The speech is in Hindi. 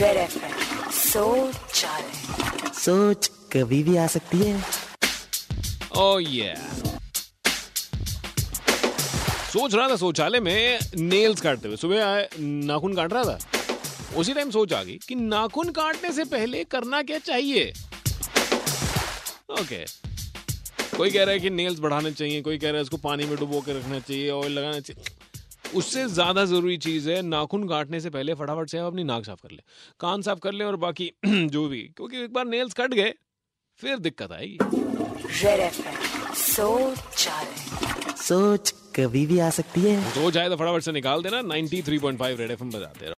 रेड एफएम सोच सोच कभी भी आ सकती है। Oh yeah. सोच रहा था शौचालय में नेल्स काटते हुए। सुबह आए नाखून काट रहा था। उसी टाइम सोच आ गई कि नाखून काटने से पहले करना क्या चाहिए? Okay okay. कोई कह रहा है कि नेल्स बढ़ाने चाहिए कोई कह रहा है इसको पानी में डुबो के रखना चाहिए ऑयल लगाना चाहिए। उससे ज़्यादा ज़रूरी चीज़ है नाखून काटने से पहले फटाफट से आप अपनी नाक साफ़ कर ले कान साफ़ कर ले और बाकी जो भी क्योंकि एक बार नेल्स कट गए फिर दिक्कत आएगी। सोच सोच कभी भी आ सकती है। तो आए तो फटाफट से निकाल देना 93.5 रेड एफएम बजाते रहो।